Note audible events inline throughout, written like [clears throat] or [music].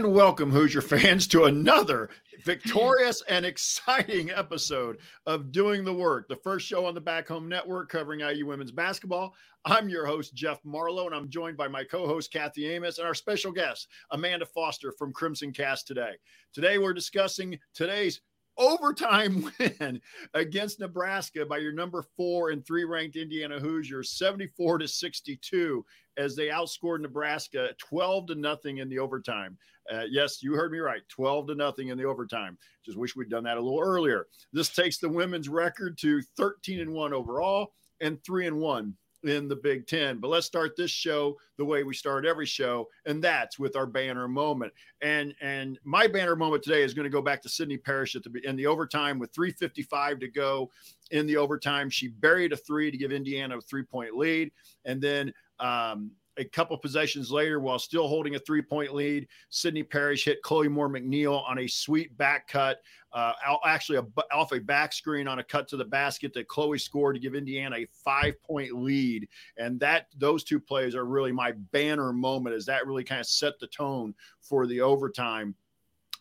And welcome, Hoosier fans, to another victorious and exciting episode of Doing the Work, the first show on the Back Home Network covering IU women's basketball. I'm your host, Jeff Marlow, and I'm joined by my co host, Kathy Amos, and our special guest, Amanda Foster from Crimson Cast today. Today, we're discussing today's overtime [laughs] win against Nebraska by your number four and three ranked Indiana Hoosiers, 74 to 62, as they outscored Nebraska 12 to nothing in the overtime. Uh, yes, you heard me right 12 to nothing in the overtime. Just wish we'd done that a little earlier. This takes the women's record to 13 and 1 overall and 3 and 1 in the Big Ten. But let's start this show the way we start every show, and that's with our banner moment. And and my banner moment today is going to go back to Sydney Parrish at the in the overtime with 3:55 to go in the overtime. She buried a three to give Indiana a three point lead, and then um, a couple possessions later, while still holding a three point lead, Sydney Parrish hit Chloe Moore McNeil on a sweet back cut, uh, actually a, off a back screen on a cut to the basket that Chloe scored to give Indiana a five point lead. And that those two plays are really my banner moment, as that really kind of set the tone for the overtime.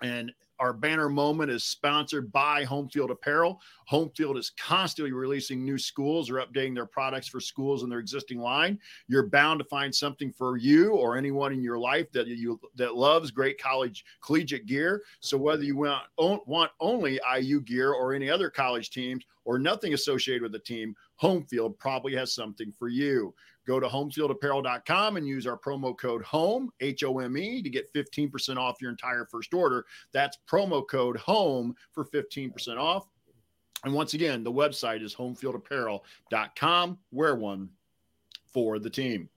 And our banner moment is sponsored by Homefield Apparel. Homefield is constantly releasing new schools or updating their products for schools in their existing line. You're bound to find something for you or anyone in your life that you that loves great college collegiate gear. So whether you want want only IU gear or any other college teams or nothing associated with the team, Homefield probably has something for you. Go to homefieldapparel.com and use our promo code HOME, H O M E, to get 15% off your entire first order. That's promo code HOME for 15% off. And once again, the website is homefieldapparel.com. Wear one for the team.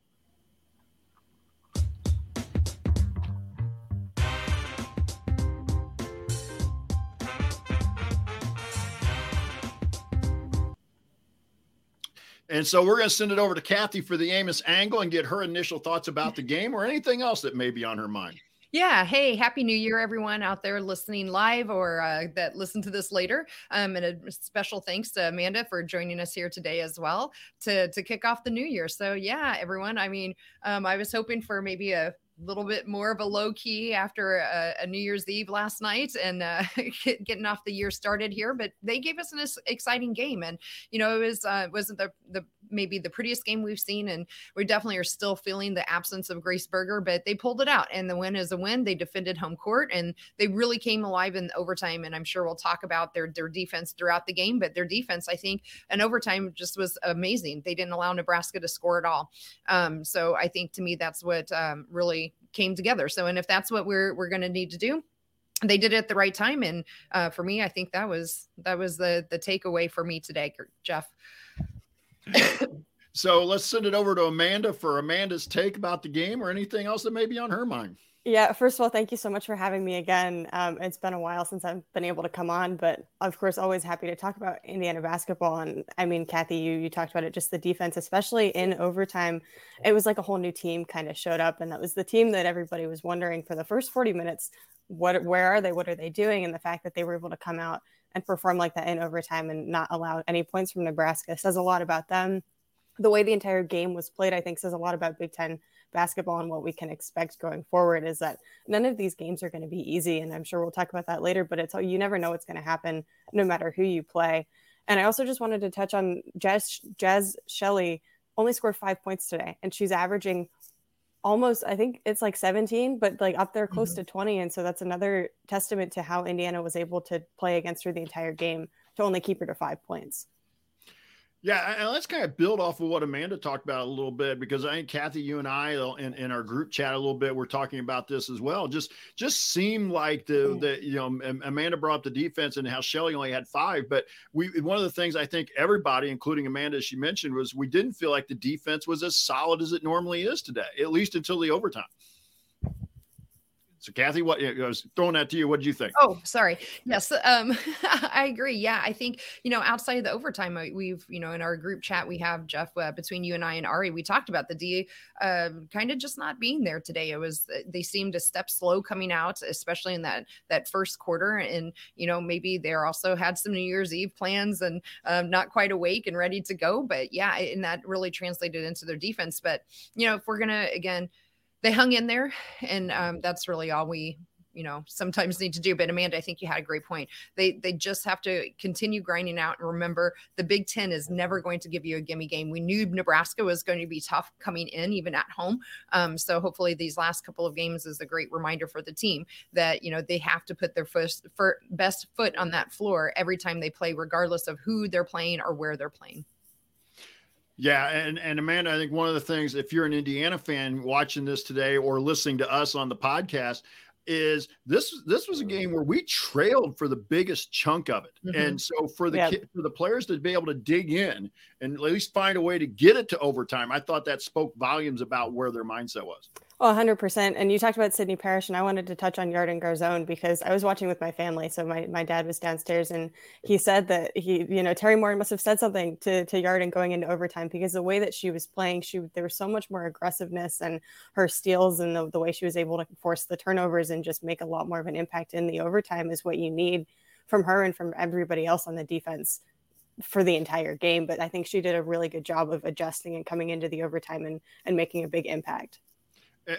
And so we're going to send it over to Kathy for the Amos angle and get her initial thoughts about the game or anything else that may be on her mind. Yeah. Hey, happy new year, everyone out there listening live or uh, that listen to this later. Um, and a special thanks to Amanda for joining us here today as well to, to kick off the new year. So, yeah, everyone, I mean, um, I was hoping for maybe a little bit more of a low key after a, a New Year's Eve last night and uh, [laughs] getting off the year started here. But they gave us an exciting game, and you know it was uh, wasn't the the maybe the prettiest game we've seen, and we definitely are still feeling the absence of Grace Berger, but they pulled it out, and the win is a win. They defended home court, and they really came alive in overtime. And I'm sure we'll talk about their their defense throughout the game, but their defense, I think, in overtime just was amazing. They didn't allow Nebraska to score at all. Um, so I think to me that's what um, really came together. So, and if that's what we're we're going to need to do, they did it at the right time. And uh, for me, I think that was that was the the takeaway for me today, Jeff. so let's send it over to Amanda for Amanda's take about the game or anything else that may be on her mind. Yeah, first of all, thank you so much for having me again. Um, it's been a while since I've been able to come on, but of course, always happy to talk about Indiana basketball. And I mean, Kathy, you you talked about it, just the defense, especially in overtime. It was like a whole new team kind of showed up, and that was the team that everybody was wondering for the first forty minutes. What, where are they? What are they doing? And the fact that they were able to come out and perform like that in overtime and not allow any points from Nebraska says a lot about them. The way the entire game was played, I think, says a lot about Big Ten basketball and what we can expect going forward is that none of these games are going to be easy. And I'm sure we'll talk about that later, but it's all you never know what's going to happen no matter who you play. And I also just wanted to touch on Jaz, Jaz Shelley only scored five points today, and she's averaging almost, I think it's like 17, but like up there close mm-hmm. to 20. And so that's another testament to how Indiana was able to play against her the entire game to only keep her to five points. Yeah, and let's kind of build off of what Amanda talked about a little bit because I think Kathy, you and I, uh, in, in our group chat a little bit, we're talking about this as well. Just just seemed like the the you know Amanda brought up the defense and how Shelley only had five, but we one of the things I think everybody, including Amanda, as she mentioned, was we didn't feel like the defense was as solid as it normally is today, at least until the overtime. So, Kathy, what I was throwing that to you. What did you think? Oh, sorry. Yes, um, [laughs] I agree. Yeah, I think you know outside of the overtime, we've you know in our group chat we have Jeff uh, between you and I and Ari. We talked about the D uh, kind of just not being there today. It was they seemed a step slow coming out, especially in that that first quarter, and you know maybe they also had some New Year's Eve plans and um, not quite awake and ready to go. But yeah, and that really translated into their defense. But you know if we're gonna again they hung in there, and um, that's really all we you know sometimes need to do. But Amanda, I think you had a great point. They they just have to continue grinding out and remember the Big Ten is never going to give you a gimme game. We knew Nebraska was going to be tough coming in, even at home. Um, so hopefully these last couple of games is a great reminder for the team that you know they have to put their first, first best foot on that floor every time they play, regardless of who they're playing or where they're playing. Yeah, and and Amanda, I think one of the things, if you're an Indiana fan watching this today or listening to us on the podcast, is this this was a game where we trailed for the biggest chunk of it, mm-hmm. and so for the yep. for the players to be able to dig in and at least find a way to get it to overtime, I thought that spoke volumes about where their mindset was. Oh, 100%. And you talked about Sydney Parrish, and I wanted to touch on Yarden Garzon because I was watching with my family. So my, my dad was downstairs, and he said that he, you know, Teri Moren must have said something to, to Yarden going into overtime because the way that she was playing, she there was so much more aggressiveness and her steals and the, the way she was able to force the turnovers and just make a lot more of an impact in the overtime is what you need from her and from everybody else on the defense for the entire game. But I think she did a really good job of adjusting and coming into the overtime and, and making a big impact.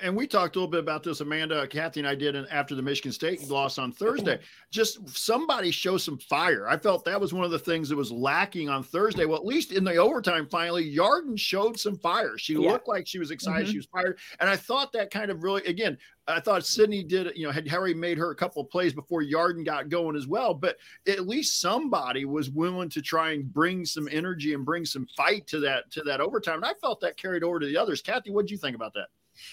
And we talked a little bit about this, Amanda, Kathy, and I did after the Michigan State loss on Thursday. Just somebody show some fire. I felt that was one of the things that was lacking on Thursday. Well, at least in the overtime, finally, Yarden showed some fire. She yeah. looked like she was excited. Mm-hmm. She was fired. And I thought that kind of really, again, I thought Sydney did, you know, had Harry made her a couple of plays before Yarden got going as well. But at least somebody was willing to try and bring some energy and bring some fight to that to that overtime. And I felt that carried over to the others. Kathy, what did you think about that?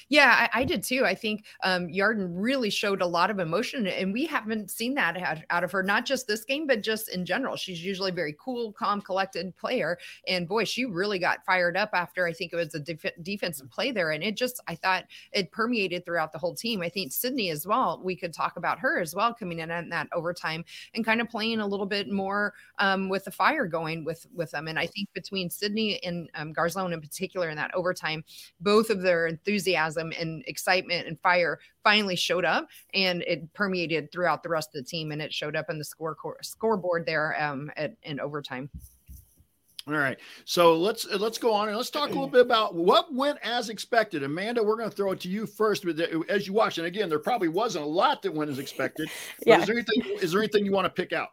Yeah, I, I, did too. I think um, Yarden really showed a lot of emotion, and we haven't seen that out, out, of her, not just this game, but just in general. She's usually a very cool, calm, collected player. And boy, she really got fired up after I think it was a def- defensive play there. And it just, I thought it permeated throughout the whole team. I think Sydney as well, we could talk about her as well coming in at that overtime and kind of playing a little bit more um, with the fire going with, with them. And I think between Sydney and um, Garzon in particular in that overtime, both of their enthusiasm enthusiasm and excitement and fire finally showed up and it permeated throughout the rest of the team and it showed up in the score scoreboard there um, at, in overtime. All right. So let's let's go on and let's talk a little bit about what went as expected. Amanda, we're going to throw it to you first. But as you watch, and again, there probably wasn't a lot that went as expected. [laughs] yeah. Is there anything? Is there anything you want to pick out?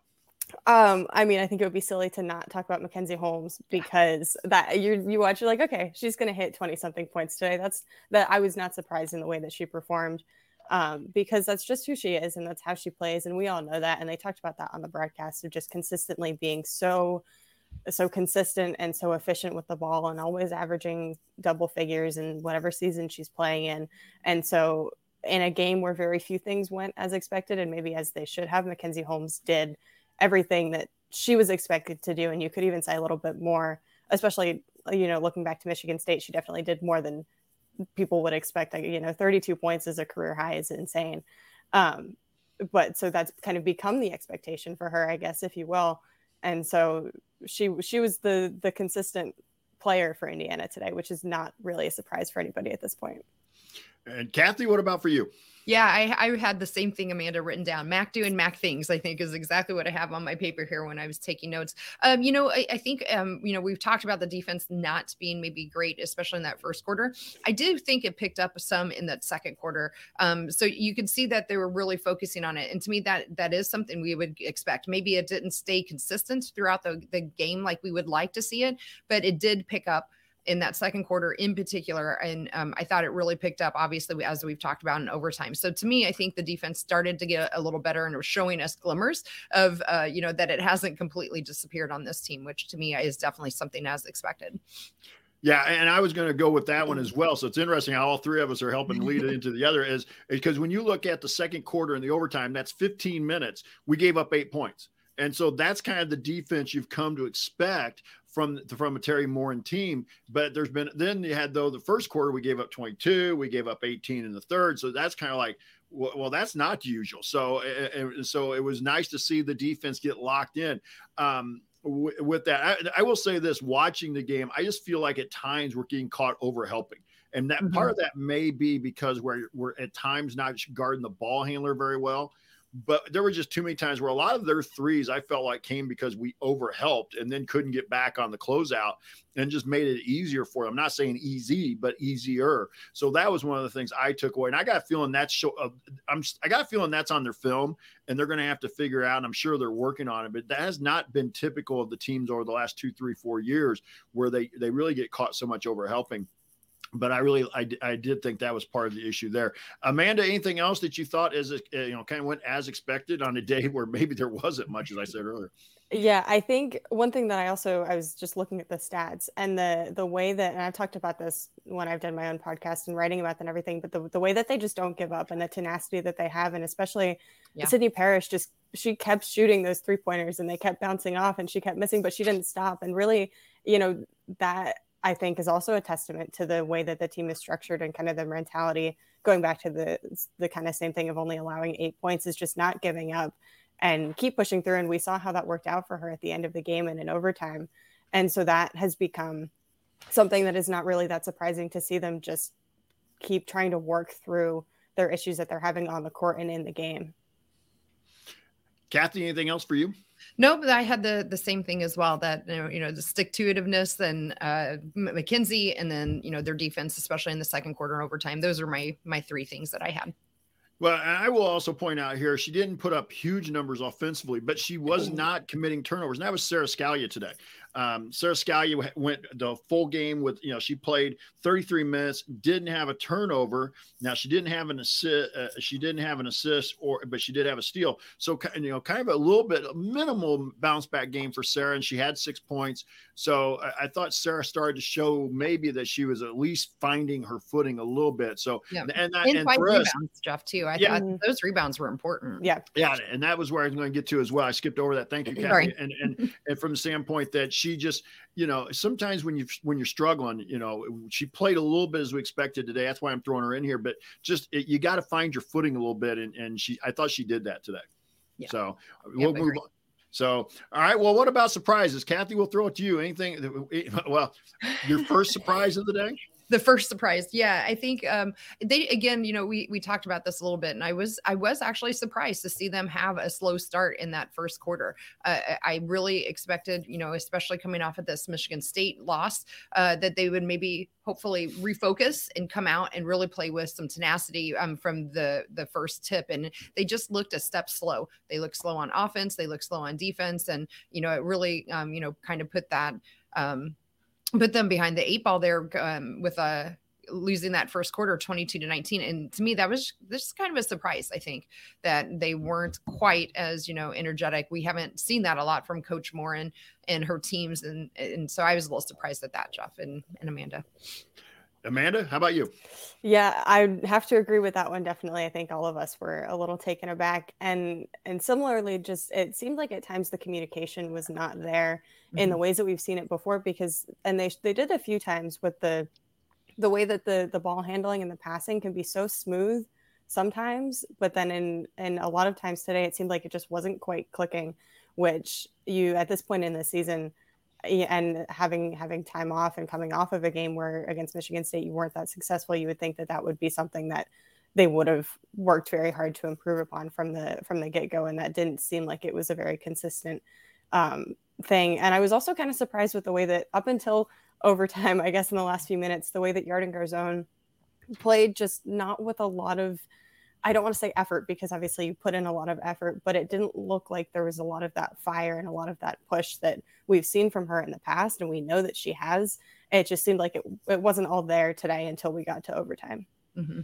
Um, I mean, I think it would be silly to not talk about Mackenzie Holmes because that you you watch, you're like, okay, she's going to hit 20 something points today. That's that I was not surprised in the way that she performed um, because that's just who she is and that's how she plays. And we all know that. And they talked about that on the broadcast of just consistently being so, so consistent and so efficient with the ball and always averaging double figures in whatever season she's playing in. And so in a game where very few things went as expected and maybe as they should have, Mackenzie Holmes did everything that she was expected to do. And you could even say a little bit more, especially, you know, looking back to Michigan State, she definitely did more than people would expect. Like, you know, 32 points as a career high is insane. Um, but so that's kind of become the expectation for her, I guess, if you will. And so she she was the the consistent player for Indiana today, which is not really a surprise for anybody at this point. And Kathy, what about for you? Yeah, I, I had the same thing, Amanda, written down. Mac doing Mac things, I think, is exactly what I have on my paper here when I was taking notes. Um, you know, I, I think, um, you know, we've talked about the defense not being maybe great, especially in that first quarter. I do think it picked up some in that second quarter. Um, so you can see that they were really focusing on it. And to me, that that is something we would expect. Maybe it didn't stay consistent throughout the, the game like we would like to see it, but it did pick up in that second quarter in particular. And um, I thought it really picked up, obviously, as we've talked about in overtime. So to me, I think the defense started to get a little better and it was showing us glimmers of, uh, you know, that it hasn't completely disappeared on this team, which to me is definitely something as expected. Yeah, and I was going to go with that one as well. So it's interesting how all three of us are helping lead it [laughs] into the other is because when you look at the second quarter and the overtime, that's 15 minutes. We gave up eight points. And so that's kind of the defense you've come to expect from the, from a Teri Moren team. But there's been then you had though the first quarter we gave up 22, we gave up 18 in the third, so that's kind of like well, well, that's not usual. So and so it was nice to see the defense get locked in. Um, with that, I, I, will say this: watching the game, I just feel like at times we're getting caught over helping. And that mm-hmm. part of that may be because we're, we're at times not guarding the ball handler very well but there were just too many times where a lot of their threes I felt like came because we overhelped and then couldn't get back on the closeout and just made it easier for them. I'm not saying easy, but easier. So that was one of the things I took away. And I got a feeling that's show. Uh, I'm I got feeling that's on their film, and they're going to have to figure out. I'm sure they're working on it, but that has not been typical of the teams over the last two, three, four years where they they really get caught so much over helping but I really, I, I did think that was part of the issue there. Amanda, anything else that you thought as eh, you know kind of went as expected on a day [laughs] where maybe there wasn't much, as I said earlier? Yeah, I think one thing that I also I was just looking at the stats and the the way that and I've talked about this when I've done my own podcast and writing about them and everything, but the, the way that they just don't give up and the tenacity that they have, and especially yeah. Sydney Parrish just she kept shooting those three pointers and they kept bouncing off and she kept missing, but she didn't stop. And really, you know, that I think is also a testament to the way that the team is structured and kind of the mentality. Going back to the the kind of same thing of only allowing eight points is just not giving up and keep pushing through. And we saw how that worked out for her at the end of the game and in overtime. And so that has become something that is not really that surprising to see them just keep trying to work through their issues that they're having on the court and in the game. Kathy, anything else for you? No, but I had the the same thing as well. That you know, you know the stick to itiveness and uh, Mackenzie, and then you know their defense, especially in the second quarter and overtime. Those are my my three things that I had. Well, I will also point out here, she didn't put up huge numbers offensively, but she was not committing turnovers. And that was Sara Scalia today. Um, Sara Scalia went the full game with, you know, she played 33 minutes, didn't have a turnover. Now she didn't have an assist, uh, she didn't have an assist, or but she did have a steal. So you know, kind of a little bit minimal bounce back game for Sara, and she had six points. So I, I, thought Sara started to show maybe that she was at least finding her footing a little bit. So yeah. and that and, and for rebounds, us, Jeff, too. I yeah. thought those rebounds were important. Yeah, yeah, and that was where I was going to get to as well. I skipped over that. Thank you, Kathy. And and and from the standpoint that she she just, you know, sometimes when you when you're struggling, you know, she played a little bit as we expected today. That's why I'm throwing her in here. But just it, you got to find your footing a little bit, and and she, I thought she did that today. Yeah. So we'll move on. So, all right. Well, what about surprises? Kathy, we'll throw it to you. Anything? [laughs] Well, your first surprise of the day? The first surprise. Yeah i think um they again you know we we talked about this a little bit and i was i was actually surprised to see them have a slow start in that first quarter. Uh, i really expected you know especially coming off of this michigan state loss uh, that they would maybe hopefully refocus and come out and really play with some tenacity um, from the the first tip and they just looked a step slow. They look slow on offense they look slow on defense and you know it really um, you know kind of put that um, put them behind the eight ball there um, with a uh, losing that first quarter 22 to 19 and to me that was this kind of a surprise i think that they weren't quite as you know energetic. We haven't seen that a lot from coach moren and her teams. And and so i was a little surprised at that jeff and, and amanda Amanda, how about you? Yeah, I have to agree with that one. Definitely, I think all of us were a little taken aback, and and similarly, just it seemed like at times the communication was not there mm-hmm. in the mm-hmm. ways that we've seen it before. Because and they they did a few times with the the way that the the ball handling and the passing can be so smooth sometimes, but then in in a lot of times today, it seemed like it just wasn't quite clicking. Which you at this point in the season and having having time off and coming off of a game where against Michigan State you weren't that successful, you would think that that would be something that they would have worked very hard to improve upon from the from the get go, and that didn't seem like it was a very consistent um, thing. And I was also kind of surprised with the way that up until overtime, [laughs] I guess in the last few minutes, the way that Yarden Garzon played just not with a lot of I don't want to say effort because obviously you put in a lot of effort, but it didn't look like there was a lot of that fire and a lot of that push that we've seen from her in the past. And we know that she has. It just seemed like it, it wasn't all there today until we got to overtime. Mm-hmm.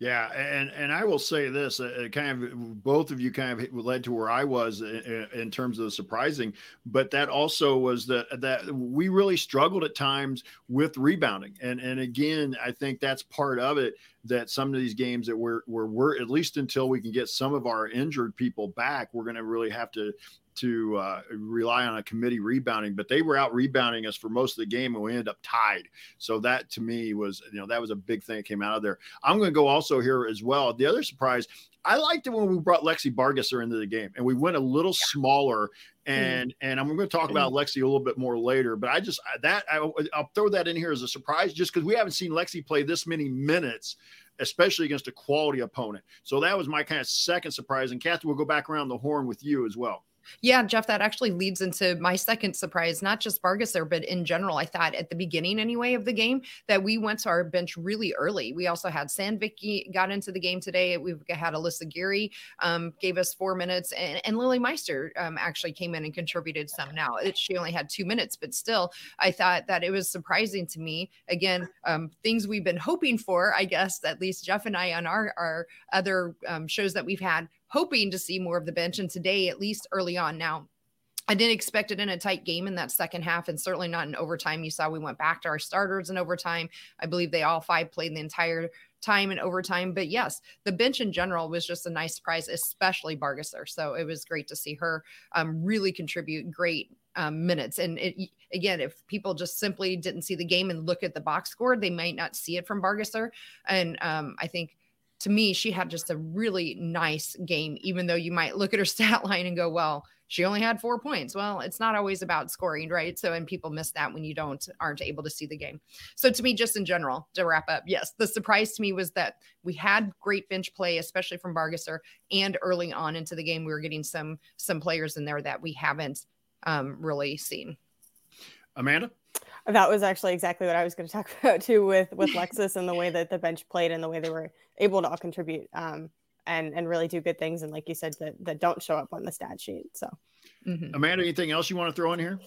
Yeah, and and I will say this: uh, kind of both of you kind of led to where I was in, in, terms of the surprising, but that also was that that we really struggled at times with rebounding, and and again, I think that's part of it. That some of these games that we're we're, we're at least until we can get some of our injured people back, we're going to really have to to uh, rely on a committee rebounding, but they were out rebounding us for most of the game, and we ended up tied. So that to me was, you know, that was a big thing that came out of there. I'm going to go also here as well. The other surprise, I liked it when we brought Lexi Bargesser into the game, and we went a little smaller. Mm-hmm. And mm-hmm. and I'm going to talk about Lexi a little bit more later, but I just that I, I'll throw that in here as a surprise, just because we haven't seen Lexi play this many minutes especially against a quality opponent. So that was my kind of second surprise. And Kathy, we'll go back around the horn with you as well. Yeah, Jeff, that actually leads into my second surprise, not just Bargesser, but in general. I thought at the beginning, anyway, of the game that we went to our bench really early. We also had Sandvik got into the game today. We've had Alyssa Geary um, gave us four minutes, and, and Lilly Meister um, actually came in and contributed some. Now, it, she only had two minutes, but still, I thought that it was surprising to me. Again, um, things we've been hoping for, I guess, at least Jeff and I on our, our other um, shows that we've had hoping to see more of the bench. And today, at least early on, now I didn't expect it in a tight game in that second half, and certainly not in overtime. You saw we went back to our starters in overtime. I believe they all five played the entire time in overtime. But yes, the bench in general was just a nice surprise, especially Bargesser. So it was great to see her um, really contribute great um, minutes. And it, again, if people just simply didn't see the game and look at the box score, they might not see it from Bargesser. And um, I think to me, she had just a really nice game, even though you might look at her [laughs] stat line and go, well, she only had four points. Well, it's not always about scoring, right? So, and people miss that when you don't aren't able to see the game. So, to me, just in general, to wrap up, yes, the surprise to me was that we had great bench play, especially from Bargesser, and early on into the game, we were getting some some players in there that we haven't um, really seen. Amanda that was actually exactly what I was going to talk [laughs] about too with with Lexus and the way that the bench played and the way they were able to all contribute um, and and really do good things and like you said that that don't show up on the stat sheet. So, mm-hmm. Amanda, anything else you want to throw in here?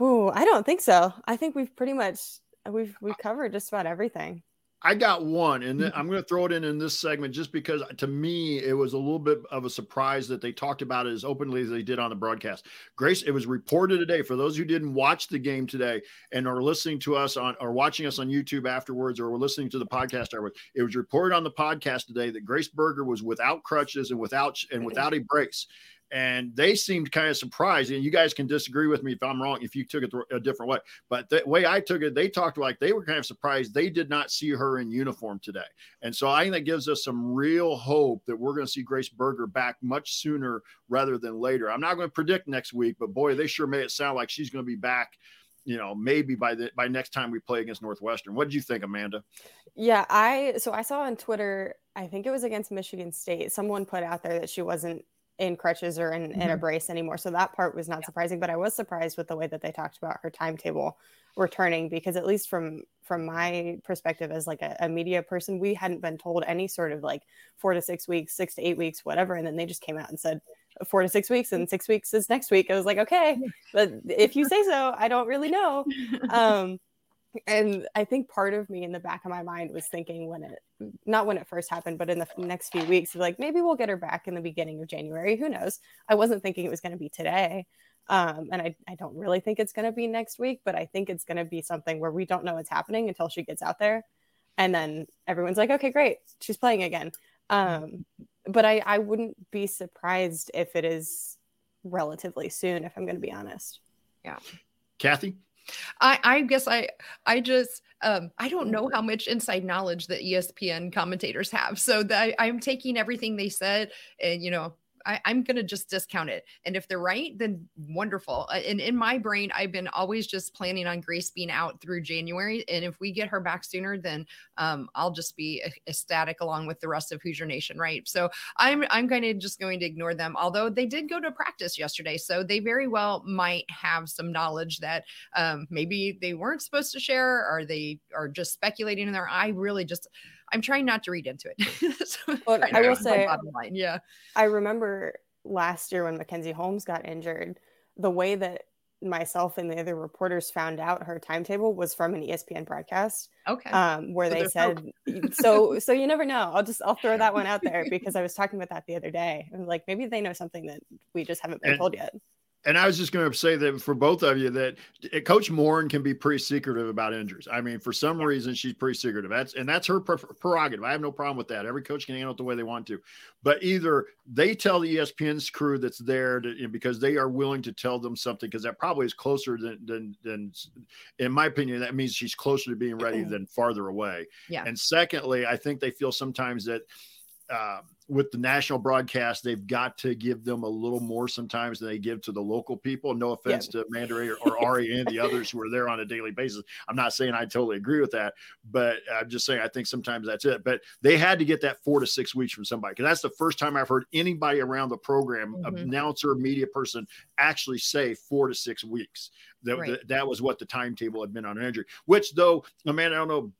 Oh, I don't think so. I think we've pretty much we've we've covered just about everything. I got one, and hmm. I'm going to throw it in in this segment just because uh, to me it was a little bit of a surprise that they talked about it as openly as they did on the broadcast. Grace, it was reported today for those who didn't watch the game today and are listening to us on or watching us on YouTube afterwards or were listening to the podcast afterwards. It was reported on the podcast today that Grace Berger was without crutches and without and mm-hmm. without a brace and they seemed kind of surprised. And you guys can disagree with me if I'm wrong, if you took it a different way. But the way I took it, they talked like they were kind of surprised they did not see her in uniform today. And so I think that gives us some real hope that we're going to see Grace Berger back much sooner rather than later. I'm not going to predict next week, but boy, they sure made it sound like she's going to be back you know maybe by the by next time we play against northwestern what did you think amanda yeah i so i saw on twitter i think it was against michigan state someone put out there that she wasn't in crutches or in, mm-hmm. in a mm-hmm. brace anymore. So that part was not yeah. surprising, but I was surprised with the way that they talked about her timetable returning because at least from from my perspective as like a, a, media person, we hadn't been told any sort of like four to six weeks, six to eight weeks, whatever. And then they just came out and said four to six weeks and six weeks is next week. I was like, okay, but if you say so, I don't really know. [laughs] Um, and I think part of me in the back of my mind was thinking when it, not when it first happened, but in the next few weeks, like maybe we'll get her back in the beginning of January. Who knows? I wasn't thinking it was going to be today. Um, and I, I don't really think it's going to be next week, but I think it's going to be something where we don't know what's happening until she gets out there. And then everyone's like, okay, great. She's playing again. Um, but I, I wouldn't be surprised if it is relatively soon, if I'm going to be honest. Yeah. Kathy? I, I guess I I just um, I don't know how much inside knowledge that ESPN commentators have. So that I'm taking everything they said and you know I, am going to just discount it. And if they're right, then wonderful. Uh, and in my brain, I've been always just planning on Grace being out through January. And if we get her back sooner, then um, I'll just be ecstatic along with the rest of Hoosier Nation, right? So I'm I'm kind of just going to ignore them. Although they did go to practice yesterday, so they very well might have some knowledge that um, maybe they weren't supposed to share, or they are just speculating in there. I really just I'm trying not to read into it. [laughs] so well, I will say, line. yeah. I remember last year when Mackenzie Holmes got injured, the way that myself and the other reporters found out her timetable was from an ESPN broadcast. Okay. Um, where so they said, [laughs] no- so, so you never know. I'll just, I'll throw that one out there [laughs] because I was talking about that the other day and like, maybe they know something that we just haven't been and, told yet and I was just going to say that for both of you, that eh, Coach Moren can be pretty secretive about injuries. I mean, for some reason, she's pretty secretive. That's and that's her prerogative. I have no problem with that. Every coach can handle it the way they want to. But either they tell the ESPN's crew that's there to, because they are willing to tell them something, because that probably is closer than, than than in my opinion, that means she's closer to being ready than farther away. Yeah. And secondly, I think they feel sometimes that uh, with the national broadcast, they've got to give them a little more sometimes than they give to the local people. No offense yeah. to Amanda or, or Ari and the others who are there on a daily basis. I'm not saying I totally agree with that, but I'm just saying I think sometimes that's it. But they had to get that four to six weeks from somebody because that's the first time I've heard anybody around the program, mm-hmm. announcer, media person, actually say four to six weeks. That, right. that, that was what the timetable had been on an injury. Which, though, Amanda, I don't know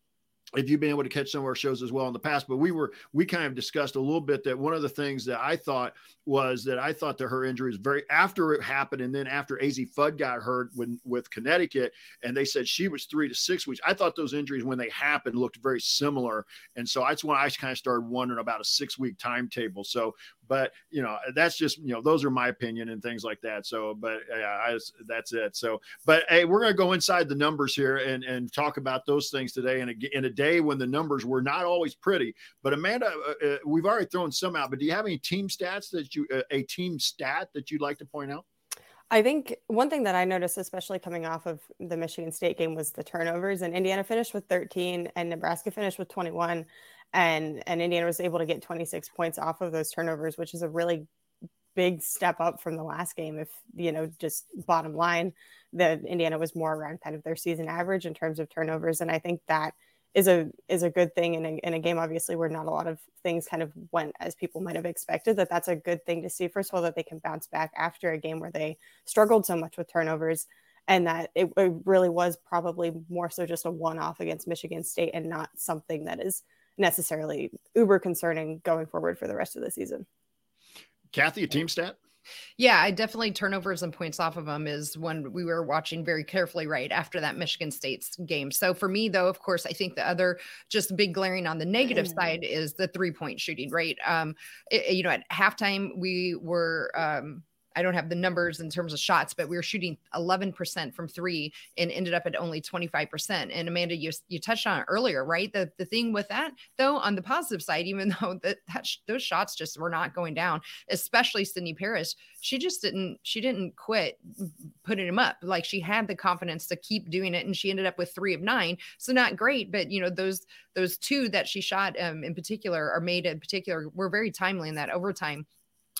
if you've been able to catch some of our shows as well in the past, but we were we kind of discussed a little bit that one of the things that I thought was that I thought that her injury very after it happened, and then after Azzi Fudd got hurt when with Connecticut, and they said she was three to six weeks. I thought those injuries when they happened looked very similar, and so that's when I kind of started wondering about a six week timetable. So but you know, that's just you know, those are my opinion and things like that. So, but yeah, I, that's it. So, but hey, we're gonna go inside the numbers here and and talk about those things today. And in a day when the numbers were not always pretty, but Amanda, uh, uh, we've already thrown some out. But do you have any team stats that you uh, a team stat that you'd like to point out? I think one thing that I noticed, especially coming off of the Michigan State game, was the turnovers. And Indiana finished with 13, and Nebraska finished with 21 and and Indiana was able to get 26 points off of those turnovers, which is a really big step up from the last game. If you know, just bottom line, the Indiana was more around kind of their season average in terms of turnovers, and I think that is a is a good thing in a, in a game obviously where not a lot of things kind of went as people might have expected that that's a good thing to see first of all that they can bounce back after a game where they struggled so much with turnovers and that it, it really was probably more so just a one-off against michigan state and not something that is necessarily uber concerning going forward for the rest of the season. Kathy, a team stat? Yeah, I definitely turnovers and points off of them is one we were watching very carefully right after that Michigan State's game. So for me, though, of course, I think the other just big glaring on the negative mm. side is the three point shooting, right? Um, it, you know, at halftime we were um I don't have the numbers in terms of shots, but we were shooting 11% from three and ended up at only 25%. And Amanda, you, you touched on it earlier, right? The, the thing with that, though, on the positive side, even [laughs] though that, that sh- those shots just were not going down, especially Sydney Parrish, she just didn't, she didn't quit putting them up. Like she had the confidence to keep doing it. And she ended up with three of nine. So not great, but you know, those, those two that she shot um, in particular are made in particular were very timely in that overtime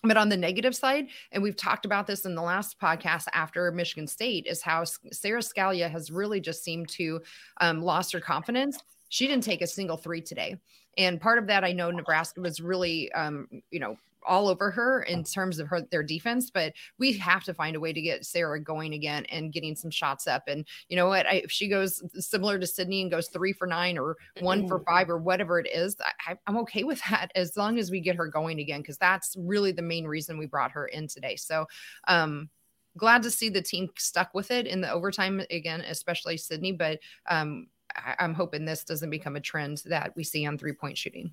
but on the negative side, and we've talked about this in the last podcast after Michigan State, is how Sara Scalia has really just seemed to um, lost her confidence. She didn't take a single three today. And part of that, I know Nebraska was really, um, you know, all over her in terms of her their defense, but we have to find a way to get sara going again and getting some shots up. And you know what? I, if she goes similar to Sydney and goes three for nine or one for five or whatever it is, I, I'm okay with that [laughs] as long as we get her going again, because that's really the main reason we brought her in today. So, um, glad to see the team stuck with it in the overtime again, especially Sydney. But um, I, I'm hoping this doesn't become a trend that we see on three point shooting.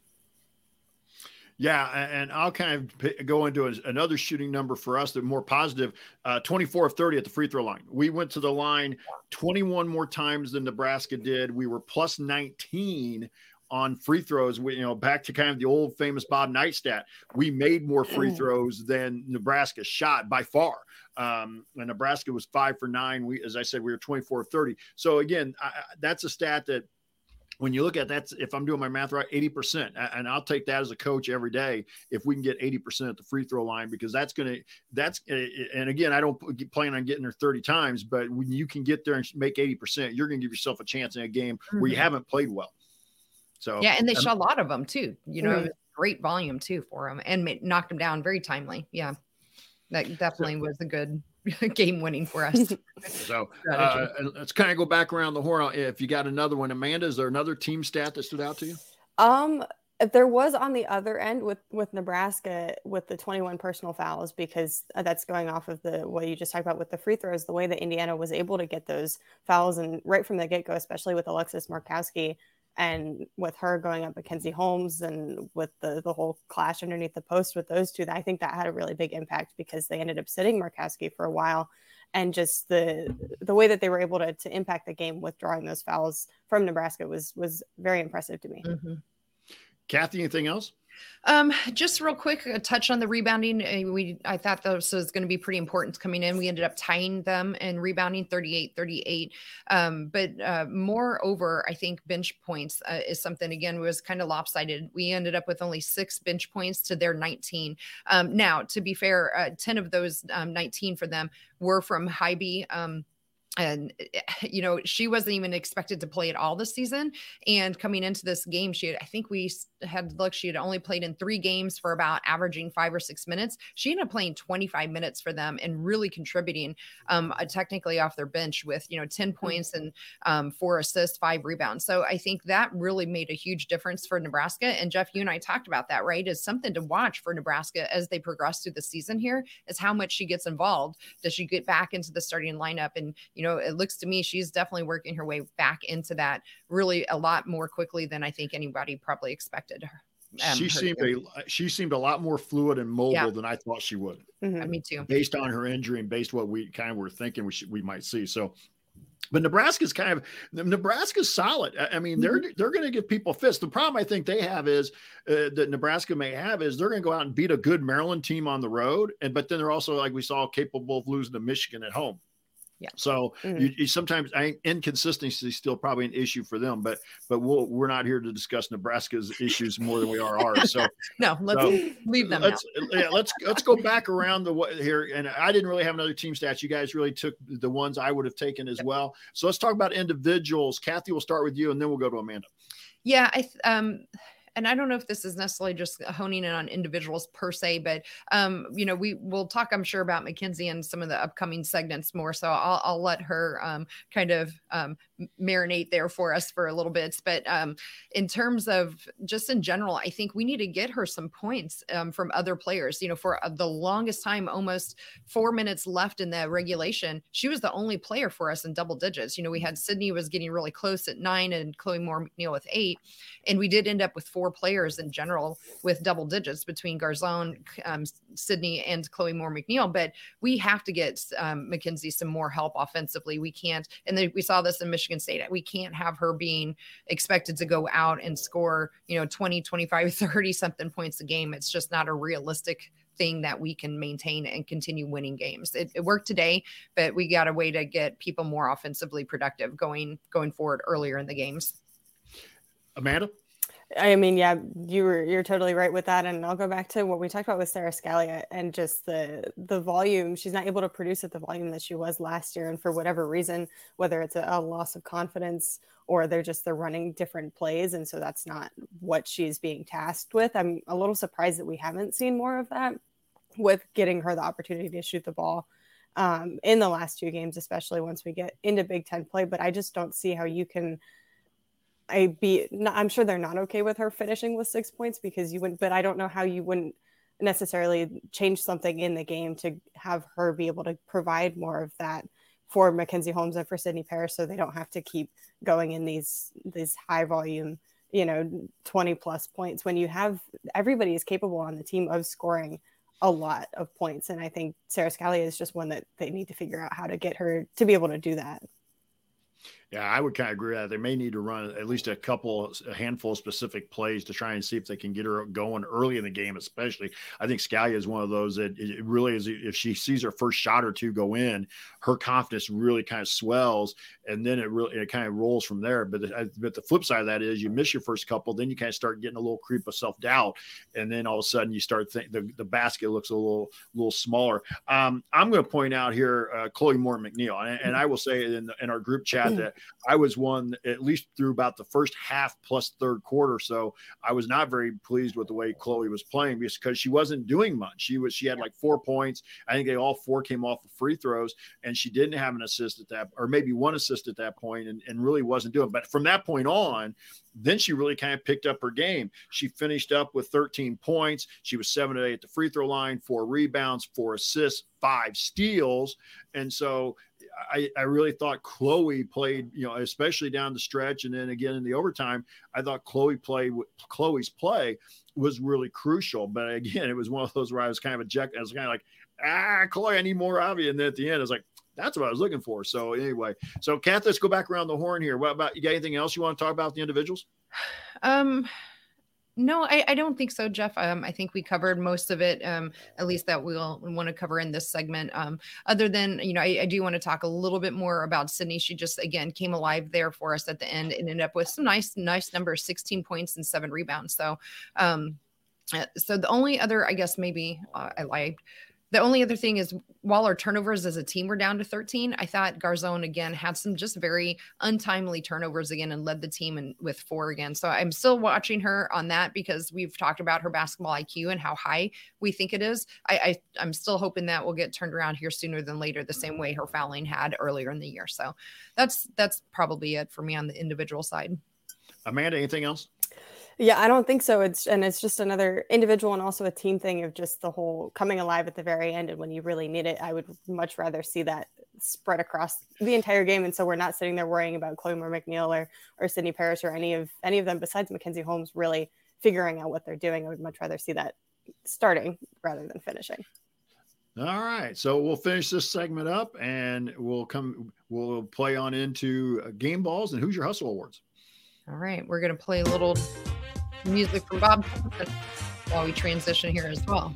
Yeah, and I'll kind of go into another shooting number for us that more positive. Uh, 24 of 30 at the free throw line. We went to the line 21 more times than Nebraska did. We were plus 19 on free throws. We, you know, back to kind of the old famous Bob Knight stat. We made more free throws than Nebraska shot by far. Um, and Nebraska was five for nine. We, as I said, we were 24 of 30. So again, I, that's a stat that when you look at that, if I'm doing my math right, 80%. And I'll take that as a coach every day if we can get 80% at the free throw line, because that's going to, that's, and again, I don't plan on getting there 30 times, but when you can get there and make 80%, you're going to give yourself a chance in a game mm-hmm. where you mm-hmm. haven't played well. So, yeah. And they shot a lot of them too, you know, great volume too for them and knocked them down very timely. Yeah. That definitely was a good [laughs] game winning for us. [laughs] so uh, let's kind of go back around the horn. If you got another one, Amanda, is there another team stat that stood out to you? Um, there was on the other end with with Nebraska with the 21 personal fouls because that's going off of the what you just talked about with the free throws. The way that Indiana was able to get those fouls and right from the get go, especially with Alexis Markowski, and with her going up Mackenzie Holmes and with the the whole clash underneath the post with those two, I think that had a really big impact because they ended up sitting Markowski for a while, and just the the way that they were able to to impact the game with drawing those fouls from Nebraska was was very impressive to me. Mm-hmm. Kathy, anything else? Um, just real quick, a touch on the rebounding. Uh, we I thought this was going to be pretty important coming in. We ended up tying them and rebounding 38 38. Um, but uh, moreover, I think bench points uh, is something again was kind of lopsided. We ended up with only six bench points to their 19. Um, now, to be fair, uh, 10 of those um, 19 for them were from High Um, and eh, you know she wasn't even expected to play at all this season and coming into this game she had i think we had look she had only played in three games for about averaging five or six minutes. She ended up playing 25 minutes for them and really contributing um uh, technically off their bench with you know 10 mm-hmm. points and um four assists five rebounds. So i think that really made a huge difference for nebraska. And jeff you and i talked about that right? Is something to watch for nebraska as they progress through the season here is how much she gets involved. Does she get back into the starting lineup and you know it looks to me she's definitely working her way back into that really a lot more quickly than I think anybody probably expected her. Um, she seemed a she seemed a lot more fluid and mobile yeah. than I thought she would. Mm-hmm. Me too. Based on her injury and based what we kind of were thinking we should, we might see. So but Nebraska's kind of Nebraska's solid. I mean, they're mm-hmm. they're going to give people fits. The problem I think they have is uh, that Nebraska may have is they're going to go out and beat a good Maryland team on the road, and but then they're also like we saw capable of losing to Michigan at home. Yeah. So mm-hmm. you, you, sometimes I inconsistency is still probably an issue for them, but but we'll, we're not here to discuss Nebraska's issues more than we are ours. So [laughs] no, let's so, leave them. Let's yeah, let's let's go back around the here. And I didn't really have another team stats. You guys really took the ones I would have taken as yep. well. So let's talk about individuals. Kathy, we'll start with you, and then we'll go to Amanda. Yeah, I um and I don't know if this is necessarily just honing in on individuals per se, but um, you know, we will talk, I'm sure, about Mackenzie and some of the upcoming segments more. So I'll, I'll let her um, kind of um, marinate there for us for a little bit. But um, in terms of just in general, I think we need to get her some points um, from other players. You know, for uh, the longest time, almost four minutes left in the regulation, she was the only player for us in double digits. You know, we had Sydney was getting really close at nine and Chloe Moore McNeil with eight, and we did end up with four players in general with double digits between Garzon, um, Sydney, and Chloe Moore McNeil. But we have to get um, Mackenzie some more help offensively. We can't, and we saw this in Michigan State. We can't have her being expected to go out and score, you know, 20, 25, [laughs] 30 something points a game. It's just not a realistic thing that we can maintain and continue winning games. It, it, worked today, but we got a way to get people more offensively productive going going forward earlier in the games. Amanda. I mean, yeah, you were you're totally right with that. And I'll go back to what we talked about with Sara Scalia and just the the volume. She's not able to produce at the volume that she was last year, and for whatever reason, whether it's a, a loss of confidence or they're just they're running different plays, and so that's not what she's being tasked with. I'm a little surprised that we haven't seen more of that with getting her the opportunity to shoot the ball um, in the last two games, especially once we get into Big Ten play. But I just don't see how you can I be I'm sure they're not okay with her finishing with six points because you wouldn't, but I don't know how you wouldn't necessarily change something in the game to have her be able to provide more of that for Mackenzie Holmes and for Sydney Parrish so they don't have to keep going in these these high volume, you know, 20 plus points when you have everybody is capable on the team of scoring a lot of points. And I think Sara Scalia is just one that they need to figure out how to get her to be able to do that. Yeah, I would kind of agree that they may need to run at least a couple, a handful of specific plays to try and see if they can get her going early in the game. Especially, I think Scalia is one of those that it really is. If she sees her first shot or two go in, her confidence really kind of swells, and then it really it kind of rolls from there. But the, but the flip side of that is you miss your first couple, then you kind of start getting a little creep of self doubt, and then all of a sudden you start think the, the basket looks a little little smaller. Um, I'm going to point out here uh, Chloe Moore McNeil, and, and I will say in, the, in our group chat that I was one at least through about the first half plus third quarter. So I was not very pleased with the way Chloe was playing because she wasn't doing much. She was she had like four points. I think they all four came off of free throws, and she didn't have an assist at that, or maybe one assist at that point, and, and really wasn't doing. But from that point on, then she really kind of picked up her game. She finished up with 13 points. She was seven to eight at the free throw line, four rebounds, four assists, five steals. And so I, I really thought Chloe played, you know, especially down the stretch, and then again in the overtime. I thought Chloe played. Chloe's play was really crucial, but again, it was one of those where I was kind of eject. I was kind of like, ah, Chloe, I need more of you. And then at the end, I was like, that's what I was looking for. So anyway, so Kath, let's go back around the horn here. What about you? Got anything else you want to talk about the individuals? Um, No, I, I, don't think so, Jeff. Um, I think we covered most of it, um, at least that we'll want to cover in this segment. Um, other than, you know, I, I, do want to talk a little bit more about Sydney. She just, again, came alive there for us at the end and ended up with some nice, nice numbers 16 points and seven rebounds. So, um, uh, so the only other, I guess, maybe uh, I lied. The only other thing is, while our turnovers as a team were down to 13, I thought Garzon again had some just very untimely turnovers again and led the team in, with four again. So I'm still watching her on that because we've talked about her basketball IQ and how high we think it is. I, I am still hoping that will get turned around here sooner than later, the same way her fouling had earlier in the year. So that's that's probably it for me on the individual side. Amanda, anything else? Yeah, I don't think so. It's and it's just another individual and also a team thing of just the whole coming alive at the very end and when you really need it. I would much rather see that spread across the entire game, and so we're not sitting there worrying about Chloe Moore McNeil or or Sydney Parrish or any of any of them besides Mackenzie Holmes really figuring out what they're doing. I would much rather see that starting rather than finishing. All right, so we'll finish this segment up, and we'll come. We'll play on into uh, game balls and who's your hustle awards. All right, we're gonna play a little music from Bob while we transition here as well.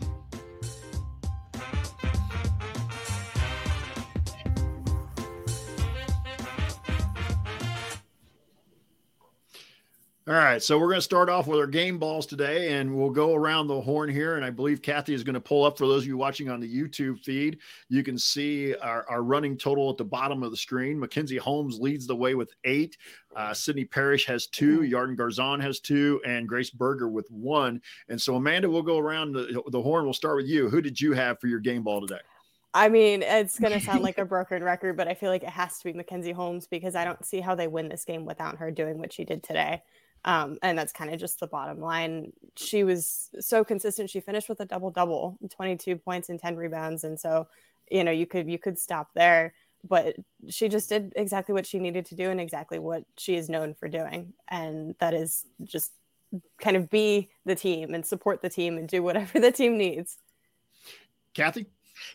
All right, so we're going to start off with our game balls today, and we'll go around the horn here. And I believe Kathy is going to pull up for those of you watching on the YouTube feed. You can see our, our running total at the bottom of the screen. Mackenzie Holmes leads the way with eight. Uh, Sydney Parrish has two. Yarden Garzon has two, and Grace Berger with one. And so, Amanda, we'll go around the, the horn. We'll start with you. Who did you have for your game ball today? I mean, it's going to sound like a [laughs] broken record, but I feel like it has to be Mackenzie Holmes because I don't see how they win this game without her doing what she did today. Um, and that's kind of just the bottom line. She was so consistent. She finished with a double double, 22 points and 10 rebounds. And so, you know, you could you could stop there, but she just did exactly what she needed to do and exactly what she is known for doing. And that is just kind of be the team and support the team and do whatever [laughs] the team needs. Kathy?